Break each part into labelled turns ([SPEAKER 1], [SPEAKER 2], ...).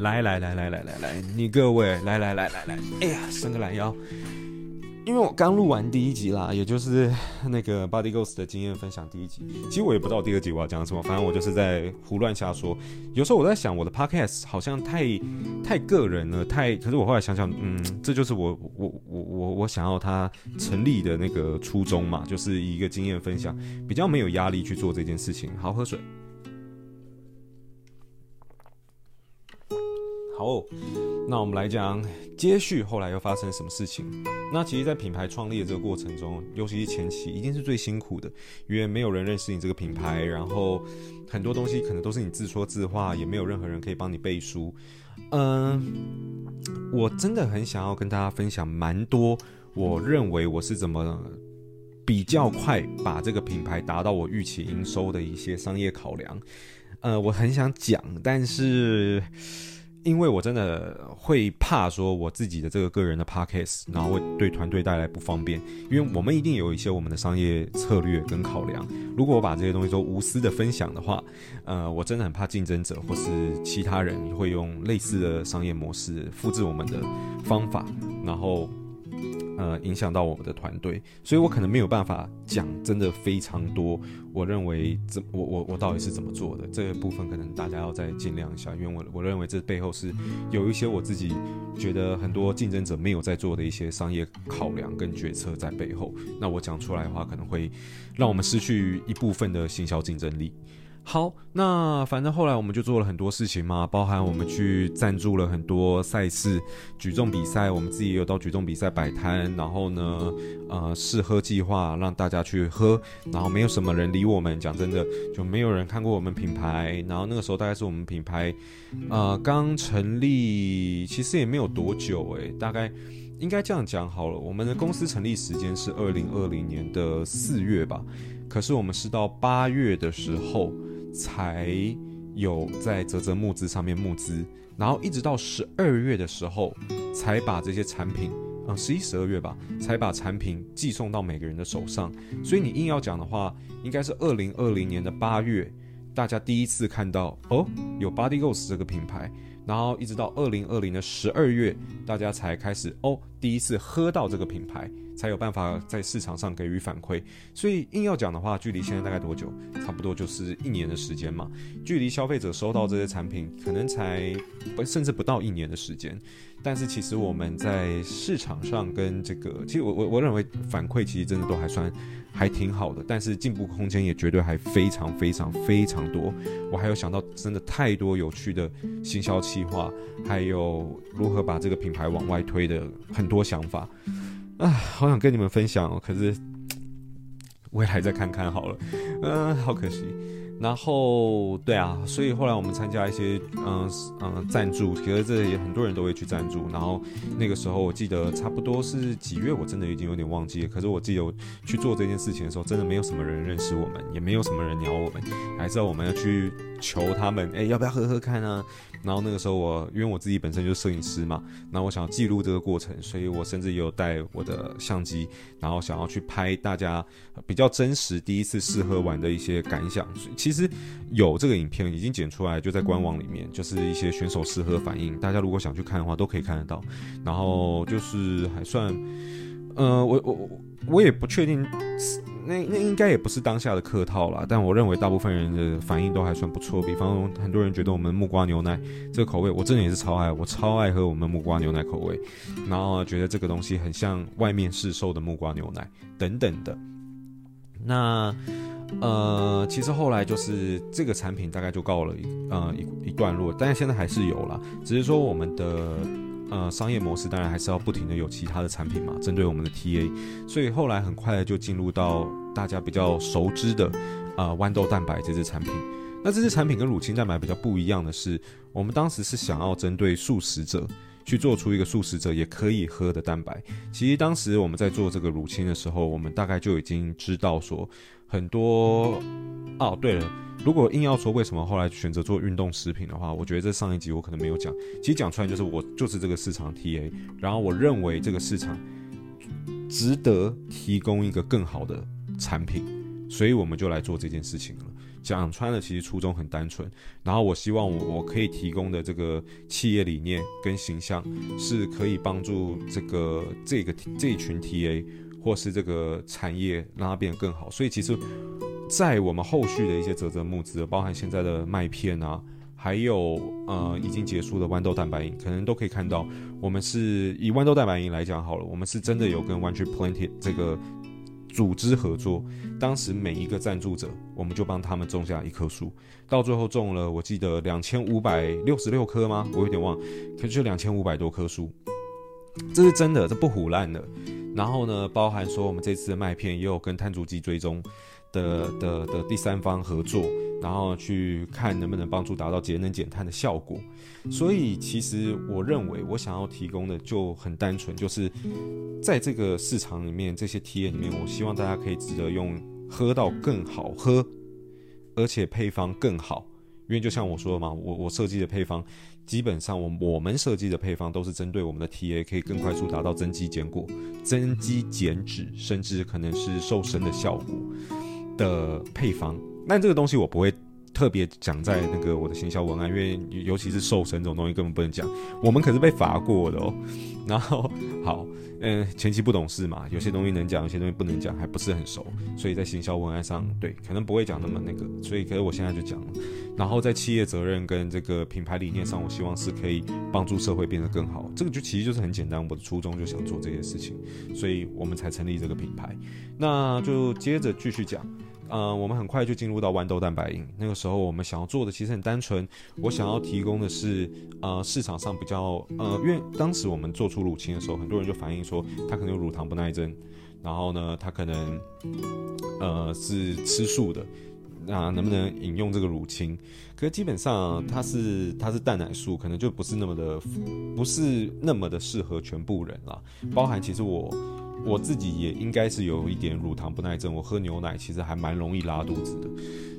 [SPEAKER 1] 来来来来来来来，你各位来来来来来，哎呀，伸个懒腰。因为我刚录完第一集啦，也就是那个 Body Ghost 的经验分享第一集。其实我也不知道第二集我要讲什么，反正我就是在胡乱瞎说。有时候我在想，我的 Podcast 好像太太个人了，太……可是我后来想想，嗯，这就是我我我我我想要它成立的那个初衷嘛，就是一个经验分享，比较没有压力去做这件事情。好，喝水。好，那我们来讲接续后来又发生什么事情。那其实，在品牌创立的这个过程中，尤其是前期，一定是最辛苦的，因为没有人认识你这个品牌，然后很多东西可能都是你自说自话，也没有任何人可以帮你背书。嗯，我真的很想要跟大家分享蛮多，我认为我是怎么比较快把这个品牌达到我预期营收的一些商业考量。呃，我很想讲，但是。因为我真的会怕说我自己的这个个人的 podcast，然后会对团队带来不方便。因为我们一定有一些我们的商业策略跟考量。如果我把这些东西都无私的分享的话，呃，我真的很怕竞争者或是其他人会用类似的商业模式复制我们的方法，然后。呃，影响到我们的团队，所以我可能没有办法讲真的非常多。我认为这我我我到底是怎么做的这个部分，可能大家要再尽量一下，因为我我认为这背后是有一些我自己觉得很多竞争者没有在做的一些商业考量跟决策在背后。那我讲出来的话，可能会让我们失去一部分的行销竞争力。好，那反正后来我们就做了很多事情嘛，包含我们去赞助了很多赛事、举重比赛，我们自己也有到举重比赛摆摊，然后呢，呃，试喝计划让大家去喝，然后没有什么人理我们，讲真的就没有人看过我们品牌，然后那个时候大概是我们品牌，呃，刚成立，其实也没有多久诶，大概应该这样讲好了，我们的公司成立时间是二零二零年的四月吧，可是我们是到八月的时候。才有在泽泽募资上面募资，然后一直到十二月的时候，才把这些产品，啊十一、十二月吧，才把产品寄送到每个人的手上。所以你硬要讲的话，应该是二零二零年的八月，大家第一次看到哦，有 Body Ghost 这个品牌，然后一直到二零二零的十二月，大家才开始哦，第一次喝到这个品牌。才有办法在市场上给予反馈，所以硬要讲的话，距离现在大概多久？差不多就是一年的时间嘛。距离消费者收到这些产品，可能才不甚至不到一年的时间。但是其实我们在市场上跟这个，其实我我我认为反馈其实真的都还算还挺好的，但是进步空间也绝对还非常非常非常多。我还有想到真的太多有趣的行销企划，还有如何把这个品牌往外推的很多想法。啊，好想跟你们分享哦，可是 未来再看看好了。嗯，好可惜。然后，对啊，所以后来我们参加一些嗯嗯赞助，其实这也很多人都会去赞助。然后那个时候我记得差不多是几月，我真的已经有点忘记了。可是我记得我去做这件事情的时候，真的没有什么人认识我们，也没有什么人鸟我们，还是要我们要去求他们，哎，要不要喝喝看啊？然后那个时候我，因为我自己本身就是摄影师嘛，那我想要记录这个过程，所以我甚至也有带我的相机，然后想要去拍大家比较真实第一次试喝完的一些感想。实有这个影片已经剪出来，就在官网里面，就是一些选手试喝反应，大家如果想去看的话，都可以看得到。然后就是还算，呃，我我我也不确定。那那应该也不是当下的客套啦，但我认为大部分人的反应都还算不错。比方很多人觉得我们木瓜牛奶这个口味，我真的也是超爱，我超爱喝我们木瓜牛奶口味。然后觉得这个东西很像外面市售的木瓜牛奶等等的。那呃，其实后来就是这个产品大概就告了一呃一一段落，但是现在还是有啦，只是说我们的。呃，商业模式当然还是要不停的有其他的产品嘛，针对我们的 TA，所以后来很快的就进入到大家比较熟知的呃豌豆蛋白这支产品。那这支产品跟乳清蛋白比较不一样的是，我们当时是想要针对素食者去做出一个素食者也可以喝的蛋白。其实当时我们在做这个乳清的时候，我们大概就已经知道说很多哦，对了。如果硬要说为什么后来选择做运动食品的话，我觉得这上一集我可能没有讲。其实讲出来就是我就是这个市场 TA，然后我认为这个市场值得提供一个更好的产品，所以我们就来做这件事情了。讲穿了，其实初衷很单纯。然后我希望我我可以提供的这个企业理念跟形象，是可以帮助这个这个这一群 TA 或是这个产业让它变得更好。所以其实，在我们后续的一些啧啧募资，包含现在的麦片啊，还有呃已经结束的豌豆蛋白饮，可能都可以看到，我们是以豌豆蛋白饮来讲好了，我们是真的有跟 One Tree Planted 这个。组织合作，当时每一个赞助者，我们就帮他们种下一棵树，到最后种了，我记得两千五百六十六棵吗？我有点忘，可是就两千五百多棵树，这是真的，这不唬烂的。然后呢，包含说我们这次的麦片也有跟碳足迹追踪的的的第三方合作。然后去看能不能帮助达到节能减碳的效果，所以其实我认为我想要提供的就很单纯，就是在这个市场里面，这些体验里面，我希望大家可以值得用喝到更好喝，而且配方更好。因为就像我说的嘛，我我设计的配方，基本上我我们设计的配方都是针对我们的 TA，可以更快速达到增肌减果、增肌减脂，甚至可能是瘦身的效果的配方。但这个东西我不会特别讲在那个我的行销文案，因为尤其是瘦身这种东西根本不能讲，我们可是被罚过的哦。然后好，嗯，前期不懂事嘛，有些东西能讲，有些东西不能讲，还不是很熟，所以在行销文案上，对，可能不会讲那么那个，所以可是我现在就讲了。然后在企业责任跟这个品牌理念上，我希望是可以帮助社会变得更好。这个就其实就是很简单，我的初衷就想做这些事情，所以我们才成立这个品牌。那就接着继续讲。呃，我们很快就进入到豌豆蛋白饮。那个时候，我们想要做的其实很单纯，我想要提供的是，呃，市场上比较，呃，因为当时我们做出乳清的时候，很多人就反映说，他可能有乳糖不耐症，然后呢，他可能，呃，是吃素的，那能不能饮用这个乳清？可是基本上，它是它是蛋奶素，可能就不是那么的，不是那么的适合全部人啦，包含其实我。我自己也应该是有一点乳糖不耐症，我喝牛奶其实还蛮容易拉肚子的。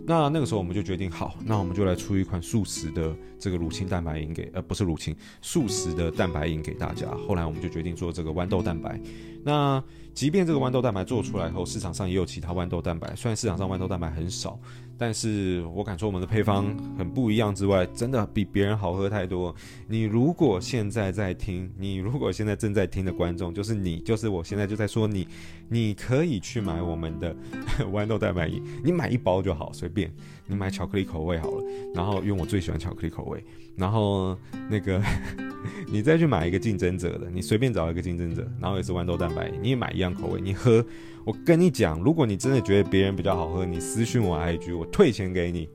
[SPEAKER 1] 那那个时候我们就决定，好，那我们就来出一款素食的这个乳清蛋白饮给，呃，不是乳清，素食的蛋白饮给大家。后来我们就决定做这个豌豆蛋白。那即便这个豌豆蛋白做出来后，市场上也有其他豌豆蛋白，虽然市场上豌豆蛋白很少。但是我敢说我们的配方很不一样之外，真的比别人好喝太多。你如果现在在听，你如果现在正在听的观众，就是你，就是我现在就在说你，你可以去买我们的 豌豆蛋白饮，你买一包就好，随便。你买巧克力口味好了，然后因为我最喜欢巧克力口味，然后那个 你再去买一个竞争者的，你随便找一个竞争者，然后也是豌豆蛋白饮，你也买一样口味，你喝。我跟你讲，如果你真的觉得别人比较好喝，你私信我 IG，我退钱给你。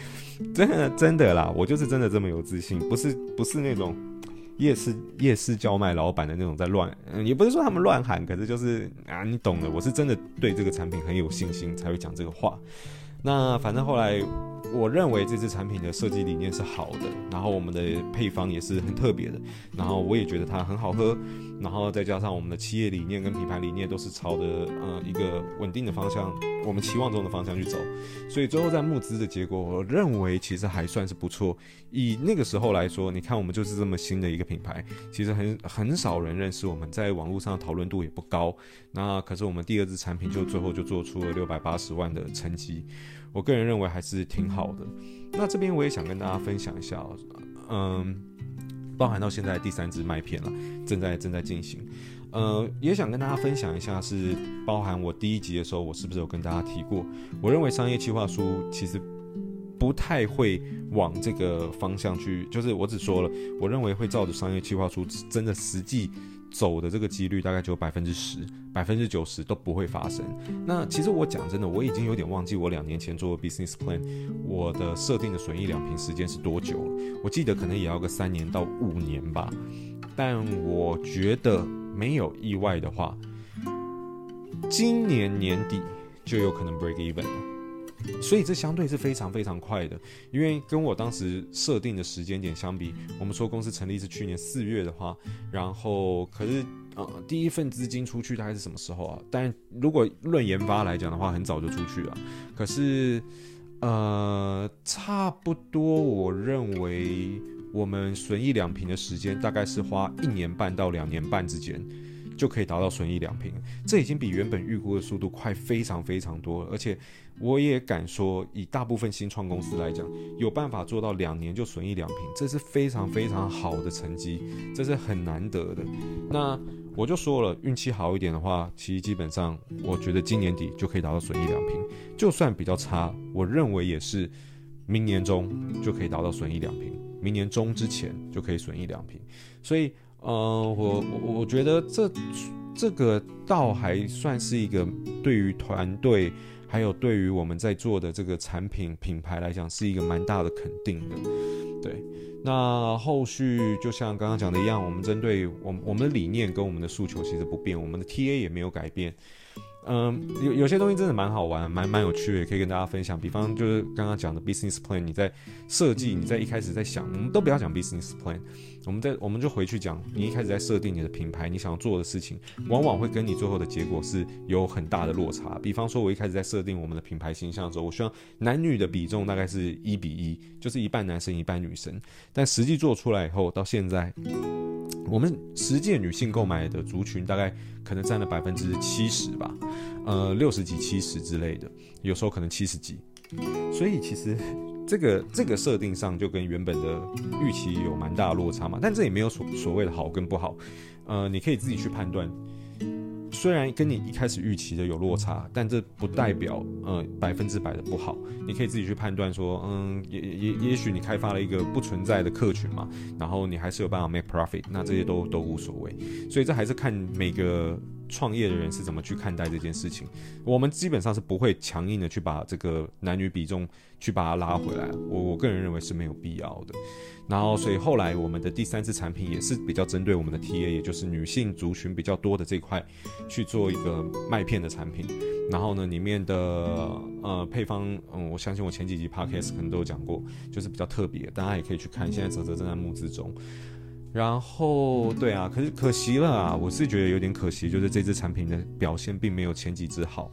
[SPEAKER 1] 真的真的啦，我就是真的这么有自信，不是不是那种夜市夜市叫卖老板的那种在乱，也不是说他们乱喊，可是就是啊，你懂的，我是真的对这个产品很有信心才会讲这个话。那反正后来，我认为这支产品的设计理念是好的，然后我们的配方也是很特别的，然后我也觉得它很好喝，然后再加上我们的企业理念跟品牌理念都是朝着呃一个稳定的方向，我们期望中的方向去走，所以最后在募资的结果，我认为其实还算是不错。以那个时候来说，你看我们就是这么新的一个品牌，其实很很少人认识我们，在网络上讨论度也不高。那可是我们第二支产品就最后就做出了六百八十万的成绩。我个人认为还是挺好好的。那这边我也想跟大家分享一下，嗯，包含到现在第三支麦片了，正在正在进行。呃，也想跟大家分享一下，是包含我第一集的时候，我是不是有跟大家提过？我认为商业计划书其实不太会往这个方向去，就是我只说了，我认为会照着商业计划书真的实际。走的这个几率大概只有百分之十，百分之九十都不会发生。那其实我讲真的，我已经有点忘记我两年前做的 business plan，我的设定的损益两平时间是多久了？我记得可能也要个三年到五年吧。但我觉得没有意外的话，今年年底就有可能 break even 了。所以这相对是非常非常快的，因为跟我当时设定的时间点相比，我们说公司成立是去年四月的话，然后可是呃第一份资金出去大概是什么时候啊？但如果论研发来讲的话，很早就出去了。可是呃差不多，我认为我们损益两平的时间大概是花一年半到两年半之间。就可以达到损益两平，这已经比原本预估的速度快非常非常多了。而且我也敢说，以大部分新创公司来讲，有办法做到两年就损益两平，这是非常非常好的成绩，这是很难得的。那我就说了，运气好一点的话，其实基本上我觉得今年底就可以达到损益两平，就算比较差，我认为也是明年中就可以达到损益两平，明年中之前就可以损益两平，所以。呃，我我我觉得这这个倒还算是一个对于团队，还有对于我们在做的这个产品品牌来讲，是一个蛮大的肯定的。对，那后续就像刚刚讲的一样，我们针对我们我们的理念跟我们的诉求其实不变，我们的 TA 也没有改变。嗯，有有些东西真的蛮好玩，蛮蛮有趣的，也可以跟大家分享。比方就是刚刚讲的 business plan，你在设计，你在一开始在想，我们都不要讲 business plan，我们在我们就回去讲，你一开始在设定你的品牌，你想要做的事情，往往会跟你最后的结果是有很大的落差。比方说，我一开始在设定我们的品牌形象的时候，我希望男女的比重大概是一比一，就是一半男生一半女生。但实际做出来以后，到现在，我们实际女性购买的族群大概可能占了百分之七十吧。呃，六十几、七十之类的，有时候可能七十几，所以其实这个这个设定上就跟原本的预期有蛮大的落差嘛。但这也没有所所谓的好跟不好，呃，你可以自己去判断。虽然跟你一开始预期的有落差，但这不代表呃百分之百的不好。你可以自己去判断说，嗯，也也也许你开发了一个不存在的客群嘛，然后你还是有办法 make profit，那这些都都无所谓。所以这还是看每个。创业的人是怎么去看待这件事情？我们基本上是不会强硬的去把这个男女比重去把它拉回来，我我个人认为是没有必要的。然后，所以后来我们的第三次产品也是比较针对我们的 TA，也就是女性族群比较多的这块去做一个麦片的产品。然后呢，里面的呃配方，嗯，我相信我前几集 Podcast 可能都有讲过，就是比较特别，大家也可以去看。现在泽泽正在募资中。然后，对啊，可是可惜了啊！我是觉得有点可惜，就是这支产品的表现并没有前几支好。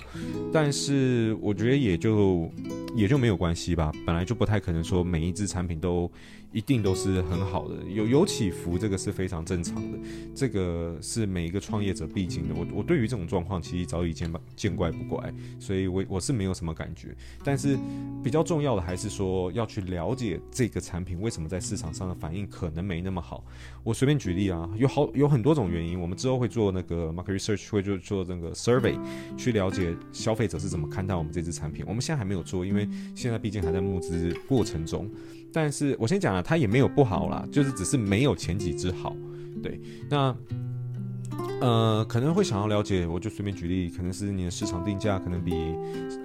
[SPEAKER 1] 但是我觉得也就也就没有关系吧，本来就不太可能说每一支产品都。一定都是很好的，有有起伏，这个是非常正常的，这个是每一个创业者必经的。我我对于这种状况其实早已见见怪不怪，所以我我是没有什么感觉。但是比较重要的还是说要去了解这个产品为什么在市场上的反应可能没那么好。我随便举例啊，有好有很多种原因。我们之后会做那个 market research，会做做那个 survey，去了解消费者是怎么看待我们这支产品。我们现在还没有做，因为现在毕竟还在募资过程中。但是我先讲了，它也没有不好啦，就是只是没有前几支好。对，那呃可能会想要了解，我就随便举例，可能是你的市场定价可能比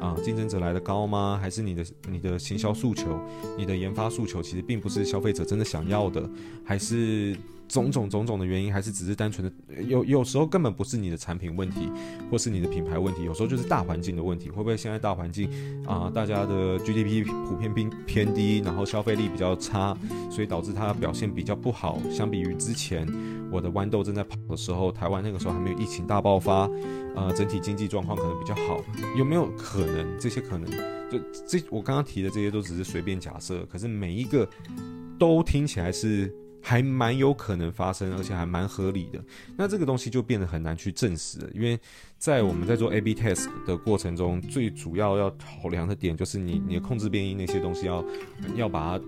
[SPEAKER 1] 啊竞争者来的高吗？还是你的你的行销诉求、你的研发诉求其实并不是消费者真的想要的，还是？种种种种的原因，还是只是单纯的有有时候根本不是你的产品问题，或是你的品牌问题，有时候就是大环境的问题。会不会现在大环境啊、呃，大家的 GDP 普遍偏偏低，然后消费力比较差，所以导致它表现比较不好。相比于之前我的豌豆正在跑的时候，台湾那个时候还没有疫情大爆发，呃，整体经济状况可能比较好。有没有可能这些可能就这我刚刚提的这些都只是随便假设，可是每一个都听起来是。还蛮有可能发生，而且还蛮合理的。那这个东西就变得很难去证实了，因为在我们在做 A/B test 的过程中，最主要要考量的点就是你你控制变异那些东西要要把它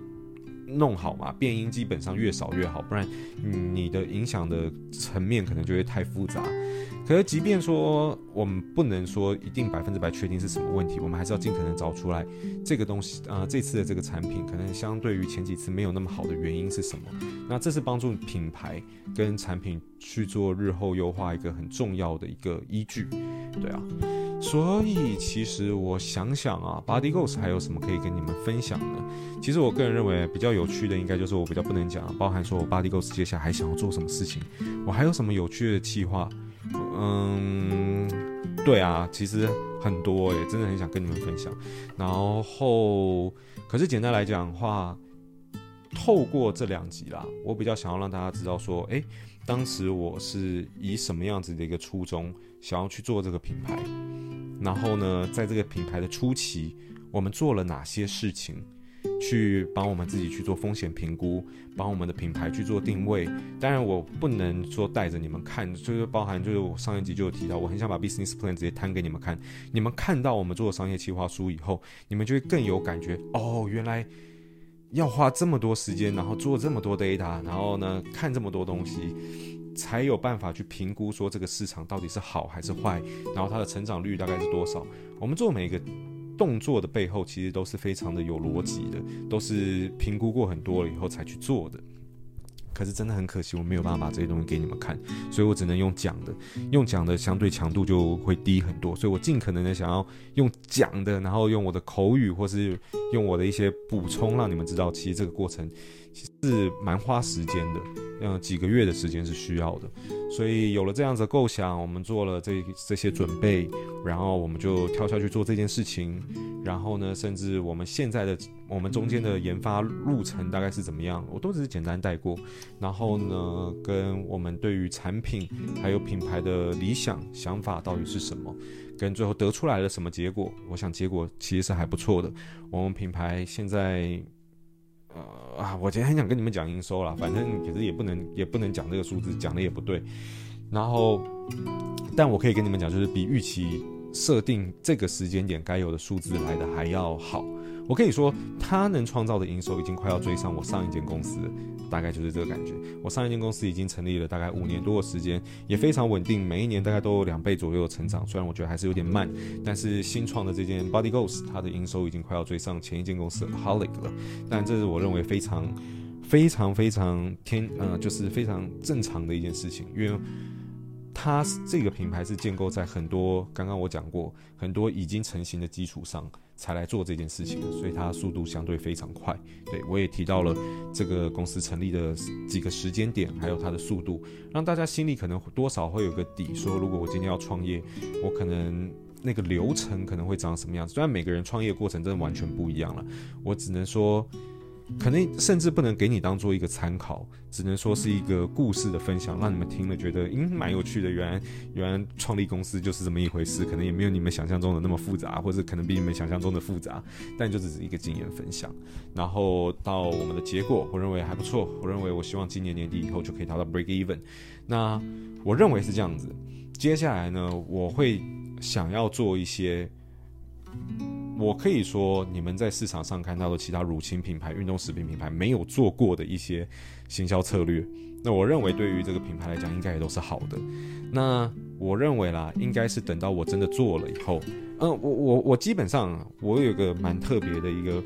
[SPEAKER 1] 弄好嘛。变音基本上越少越好，不然你的影响的层面可能就会太复杂。可是，即便说我们不能说一定百分之百确定是什么问题，我们还是要尽可能找出来这个东西啊、这次的这个产品可能相对于前几次没有那么好的原因是什么？那这是帮助品牌跟产品去做日后优化一个很重要的一个依据，对啊。所以其实我想想啊，Body Ghost 还有什么可以跟你们分享呢？其实我个人认为比较有趣的，应该就是我比较不能讲，包含说我 Body Ghost 接下来还想要做什么事情，我还有什么有趣的计划。嗯，对啊，其实很多诶，真的很想跟你们分享。然后，可是简单来讲的话，透过这两集啦，我比较想要让大家知道说，诶，当时我是以什么样子的一个初衷，想要去做这个品牌。然后呢，在这个品牌的初期，我们做了哪些事情？去帮我们自己去做风险评估，帮我们的品牌去做定位。当然，我不能说带着你们看，就是包含就是我上一集就有提到，我很想把 business plan 直接摊给你们看。你们看到我们做的商业计划书以后，你们就会更有感觉哦，原来要花这么多时间，然后做这么多 data，然后呢看这么多东西，才有办法去评估说这个市场到底是好还是坏，然后它的成长率大概是多少。我们做每一个。动作的背后其实都是非常的有逻辑的，都是评估过很多了以后才去做的。可是真的很可惜，我没有办法把这些东西给你们看，所以我只能用讲的，用讲的相对强度就会低很多。所以我尽可能的想要用讲的，然后用我的口语或是用我的一些补充，让你们知道，其实这个过程其实是蛮花时间的，嗯，几个月的时间是需要的。所以有了这样子构想，我们做了这这些准备，然后我们就跳下去做这件事情。然后呢，甚至我们现在的我们中间的研发路程大概是怎么样，我都只是简单带过。然后呢，跟我们对于产品还有品牌的理想想法到底是什么，跟最后得出来的什么结果，我想结果其实是还不错的。我们品牌现在。呃啊，我今天很想跟你们讲营收啦，反正其实也不能也不能讲这个数字，讲的也不对。然后，但我可以跟你们讲，就是比预期设定这个时间点该有的数字来的还要好。我可以说，他能创造的营收已经快要追上我上一间公司，大概就是这个感觉。我上一间公司已经成立了大概五年多的时间，也非常稳定，每一年大概都有两倍左右的成长。虽然我觉得还是有点慢，但是新创的这间 Body Ghost，它的营收已经快要追上前一间公司 Holic 了。但这是我认为非常、非常、非常天，呃，就是非常正常的一件事情，因为。它这个品牌是建构在很多刚刚我讲过很多已经成型的基础上才来做这件事情，所以它速度相对非常快。对，我也提到了这个公司成立的几个时间点，还有它的速度，让大家心里可能多少会有个底，说如果我今天要创业，我可能那个流程可能会长什么样子。虽然每个人创业过程真的完全不一样了，我只能说。可能甚至不能给你当做一个参考，只能说是一个故事的分享，让你们听了觉得嗯蛮有趣的。原来原来创立公司就是这么一回事，可能也没有你们想象中的那么复杂，或者可能比你们想象中的复杂，但就只是一个经验分享。然后到我们的结果，我认为还不错。我认为我希望今年年底以后就可以达到 break even。那我认为是这样子。接下来呢，我会想要做一些。我可以说，你们在市场上看到的其他乳清品牌、运动食品品牌没有做过的一些行销策略，那我认为对于这个品牌来讲，应该也都是好的。那我认为啦，应该是等到我真的做了以后，嗯，我我我基本上我有个蛮特别的一个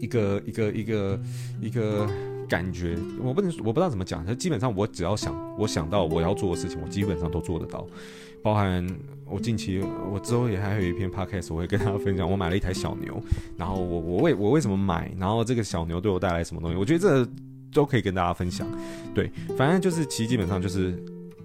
[SPEAKER 1] 一个一个一个一个感觉，我不能我不知道怎么讲，就基本上我只要想我想到我要做的事情，我基本上都做得到。包含我近期，我之后也还有一篇 podcast，我会跟大家分享。我买了一台小牛，然后我我为我为什么买，然后这个小牛对我带来什么东西，我觉得这都可以跟大家分享。对，反正就是其实基本上就是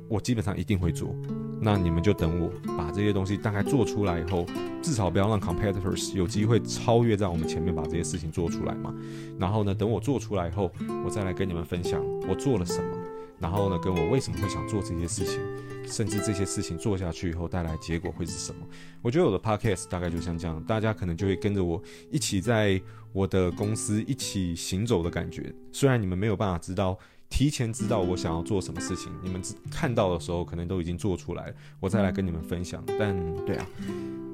[SPEAKER 1] 我基本上一定会做。那你们就等我把这些东西大概做出来以后，至少不要让 competitors 有机会超越在我们前面把这些事情做出来嘛。然后呢，等我做出来以后，我再来跟你们分享我做了什么。然后呢，跟我为什么会想做这些事情，甚至这些事情做下去以后带来结果会是什么？我觉得我的 podcast 大概就像这样，大家可能就会跟着我一起在我的公司一起行走的感觉。虽然你们没有办法知道，提前知道我想要做什么事情，你们看到的时候可能都已经做出来了，我再来跟你们分享。但对啊，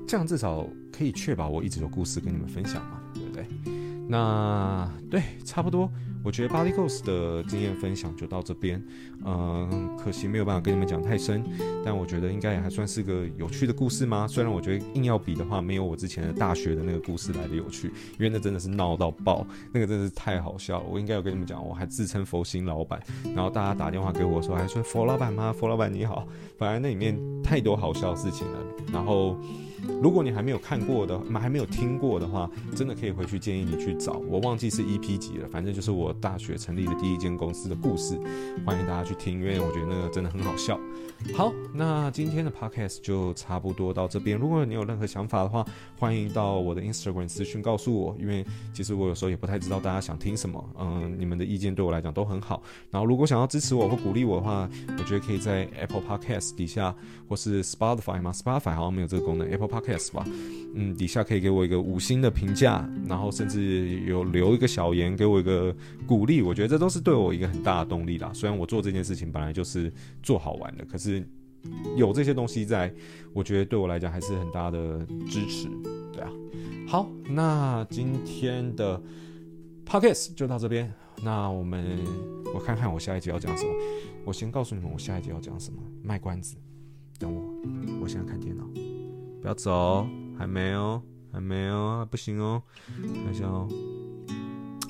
[SPEAKER 1] 这样至少可以确保我一直有故事跟你们分享嘛，对不对？那对，差不多。我觉得 Bodykos 的经验分享就到这边，嗯，可惜没有办法跟你们讲太深，但我觉得应该也还算是个有趣的故事吗？虽然我觉得硬要比的话，没有我之前的大学的那个故事来的有趣，因为那真的是闹到爆，那个真的是太好笑了。我应该有跟你们讲，我还自称佛心老板，然后大家打电话给我说，还说佛老板吗？佛老板你好，反正那里面太多好笑的事情了，然后。如果你还没有看过的，还没有听过的话，真的可以回去建议你去找。我忘记是 EP 几了，反正就是我大学成立的第一间公司的故事，欢迎大家去听，因为我觉得那个真的很好笑。好，那今天的 Podcast 就差不多到这边。如果你有任何想法的话，欢迎到我的 Instagram 私讯告诉我，因为其实我有时候也不太知道大家想听什么。嗯，你们的意见对我来讲都很好。然后如果想要支持我或鼓励我的话，我觉得可以在 Apple Podcast 底下或是 Spotify 嘛，Spotify 好像没有这个功能，Apple Podcast 吧，嗯，底下可以给我一个五星的评价，然后甚至有留一个小言给我一个鼓励，我觉得这都是对我一个很大的动力啦。虽然我做这件事情本来就是做好玩的，可是有这些东西在，我觉得对我来讲还是很大的支持，对啊。好，那今天的 Podcast 就到这边，那我们我看看我下一集要讲什么，我先告诉你们我下一集要讲什么，卖关子。等我，我现在看电脑，不要走，还没有，还没有，不行哦，等一下哦，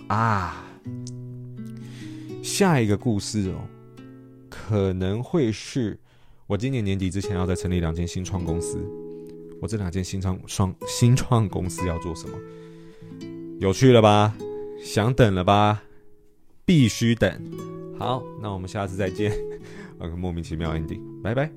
[SPEAKER 1] 啊，下一个故事哦，可能会是我今年年底之前要再成立两间新创公司，我这两间新创创新创公司要做什么？有趣了吧？想等了吧？必须等。好，那我们下次再见。啊 个莫名其妙 ending，拜拜。